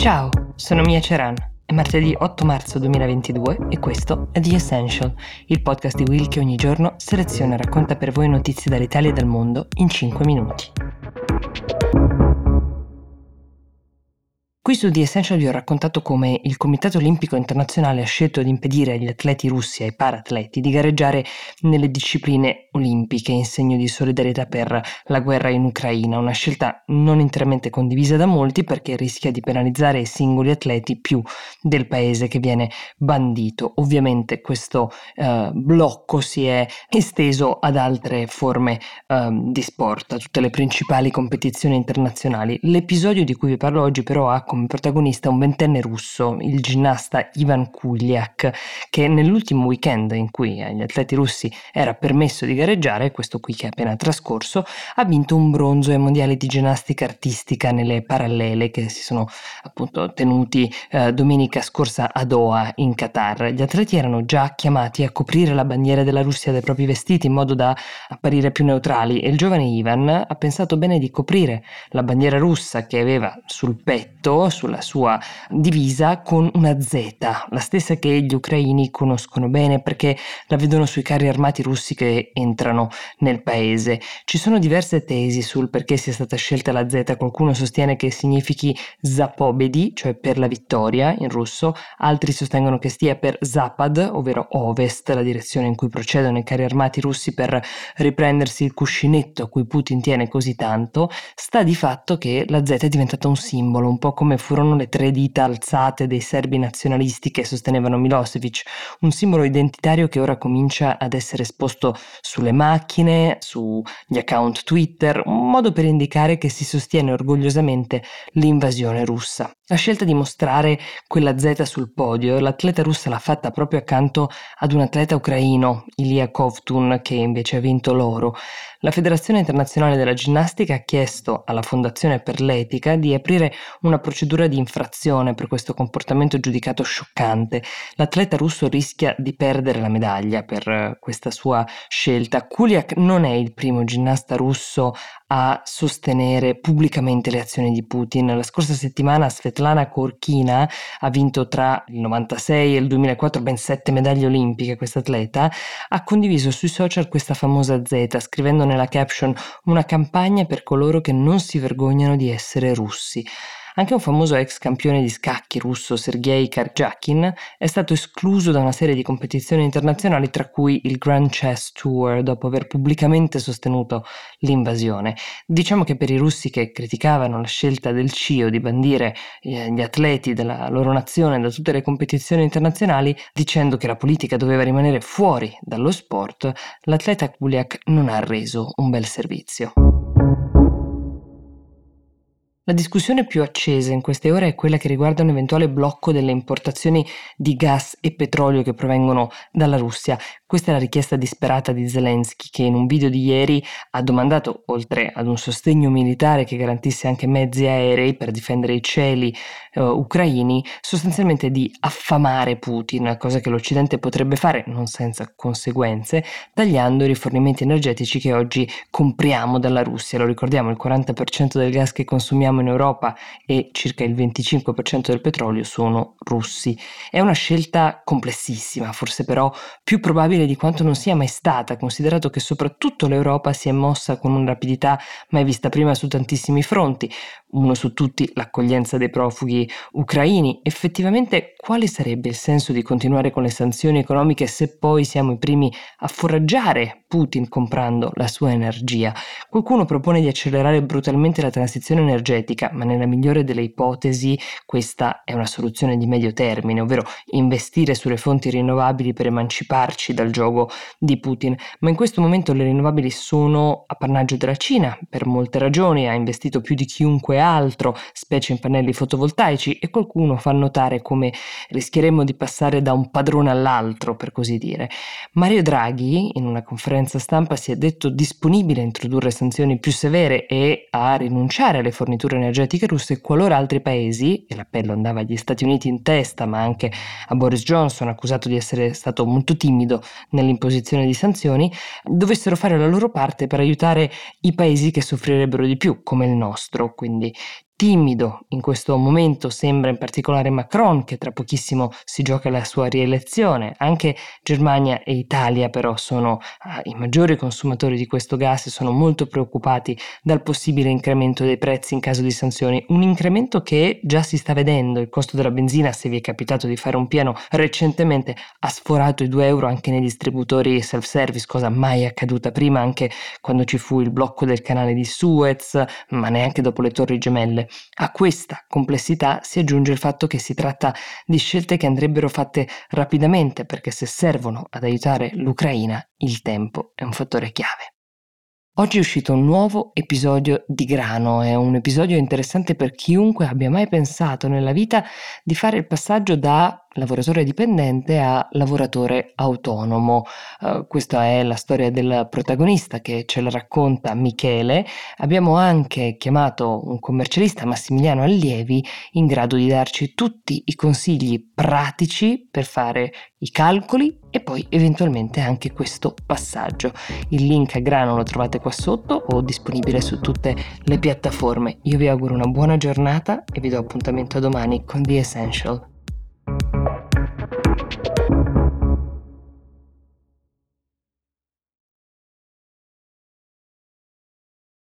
Ciao, sono Mia Ceran. È martedì 8 marzo 2022 e questo è The Essential, il podcast di Will che ogni giorno seleziona e racconta per voi notizie dall'Italia e dal mondo in 5 minuti. Qui su The Essential vi ho raccontato come il Comitato Olimpico Internazionale ha scelto di impedire agli atleti russi e ai paratleti di gareggiare nelle discipline olimpiche in segno di solidarietà per la guerra in Ucraina, una scelta non interamente condivisa da molti perché rischia di penalizzare i singoli atleti più del paese che viene bandito. Ovviamente questo eh, blocco si è esteso ad altre forme eh, di sport, a tutte le principali competizioni internazionali. L'episodio di cui vi parlo oggi però ha come protagonista un ventenne russo, il ginnasta Ivan Kuliak, che nell'ultimo weekend in cui agli atleti russi era permesso di gareggiare, questo qui che è appena trascorso, ha vinto un bronzo ai mondiali di ginnastica artistica nelle parallele che si sono appunto tenuti eh, domenica scorsa a Doha in Qatar. Gli atleti erano già chiamati a coprire la bandiera della Russia dai propri vestiti in modo da apparire più neutrali e il giovane Ivan ha pensato bene di coprire la bandiera russa che aveva sul petto sulla sua divisa con una Z, la stessa che gli ucraini conoscono bene perché la vedono sui carri armati russi che entrano nel paese. Ci sono diverse tesi sul perché sia stata scelta la Z, qualcuno sostiene che significhi Zapobedi, cioè per la vittoria in russo, altri sostengono che stia per Zapad, ovvero ovest, la direzione in cui procedono i carri armati russi per riprendersi il cuscinetto a cui Putin tiene così tanto, sta di fatto che la Z è diventata un simbolo, un po' come come furono le tre dita alzate dei serbi nazionalisti che sostenevano Milosevic, un simbolo identitario che ora comincia ad essere esposto sulle macchine, sugli account Twitter, un modo per indicare che si sostiene orgogliosamente l'invasione russa. La scelta di mostrare quella Z sul podio, l'atleta russa l'ha fatta proprio accanto ad un atleta ucraino, Ilya Kovtun, che invece ha vinto l'oro. La Federazione Internazionale della Ginnastica ha chiesto alla Fondazione per l'Etica di aprire una procedura di infrazione per questo comportamento giudicato scioccante. L'atleta russo rischia di perdere la medaglia per eh, questa sua scelta. Kuliak non è il primo ginnasta russo a sostenere pubblicamente le azioni di Putin. La scorsa settimana Svetlana Korkina ha vinto tra il 96 e il 2004 ben sette medaglie olimpiche, questa atleta, ha condiviso sui social questa famosa Z, scrivendo nella caption una campagna per coloro che non si vergognano di essere russi. Anche un famoso ex campione di scacchi russo Sergei Karjakin è stato escluso da una serie di competizioni internazionali tra cui il Grand Chess Tour dopo aver pubblicamente sostenuto l'invasione. Diciamo che per i russi che criticavano la scelta del CIO di bandire eh, gli atleti della loro nazione da tutte le competizioni internazionali dicendo che la politica doveva rimanere fuori dallo sport, l'atleta Kuliak non ha reso un bel servizio. La discussione più accesa in queste ore è quella che riguarda un eventuale blocco delle importazioni di gas e petrolio che provengono dalla Russia. Questa è la richiesta disperata di Zelensky che in un video di ieri ha domandato, oltre ad un sostegno militare che garantisse anche mezzi aerei per difendere i cieli eh, ucraini, sostanzialmente di affamare Putin, cosa che l'Occidente potrebbe fare non senza conseguenze, tagliando i rifornimenti energetici che oggi compriamo dalla Russia. Lo ricordiamo, il 40% del gas che consumiamo in Europa e circa il 25% del petrolio sono russi. È una scelta complessissima, forse però più probabile di quanto non sia mai stata, considerato che soprattutto l'Europa si è mossa con una rapidità mai vista prima su tantissimi fronti, uno su tutti l'accoglienza dei profughi ucraini. Effettivamente quale sarebbe il senso di continuare con le sanzioni economiche se poi siamo i primi a foraggiare Putin comprando la sua energia? Qualcuno propone di accelerare brutalmente la transizione energetica, ma nella migliore delle ipotesi questa è una soluzione di medio termine, ovvero investire sulle fonti rinnovabili per emanciparci dal gioco di Putin. Ma in questo momento le rinnovabili sono appannaggio della Cina per molte ragioni, ha investito più di chiunque altro, specie in pannelli fotovoltaici, e qualcuno fa notare come rischieremmo di passare da un padrone all'altro, per così dire. Mario Draghi, in una conferenza stampa, si è detto disponibile a introdurre sanzioni più severe e a rinunciare alle forniture energetiche russe qualora altri paesi, e l'appello andava agli Stati Uniti in testa, ma anche a Boris Johnson, accusato di essere stato molto timido nell'imposizione di sanzioni, dovessero fare la loro parte per aiutare i paesi che soffrirebbero di più, come il nostro, quindi timido in questo momento sembra in particolare Macron che tra pochissimo si gioca la sua rielezione. Anche Germania e Italia però sono uh, i maggiori consumatori di questo gas e sono molto preoccupati dal possibile incremento dei prezzi in caso di sanzioni. Un incremento che già si sta vedendo. Il costo della benzina, se vi è capitato di fare un piano recentemente, ha sforato i 2 euro anche nei distributori self-service, cosa mai accaduta prima anche quando ci fu il blocco del canale di Suez, ma neanche dopo le torri gemelle. A questa complessità si aggiunge il fatto che si tratta di scelte che andrebbero fatte rapidamente perché se servono ad aiutare l'Ucraina, il tempo è un fattore chiave. Oggi è uscito un nuovo episodio di Grano, è un episodio interessante per chiunque abbia mai pensato nella vita di fare il passaggio da lavoratore dipendente a lavoratore autonomo. Uh, questa è la storia del protagonista che ce la racconta Michele. Abbiamo anche chiamato un commercialista, Massimiliano Allievi, in grado di darci tutti i consigli pratici per fare i calcoli e poi eventualmente anche questo passaggio. Il link a grano lo trovate qua sotto o disponibile su tutte le piattaforme. Io vi auguro una buona giornata e vi do appuntamento domani con The Essential.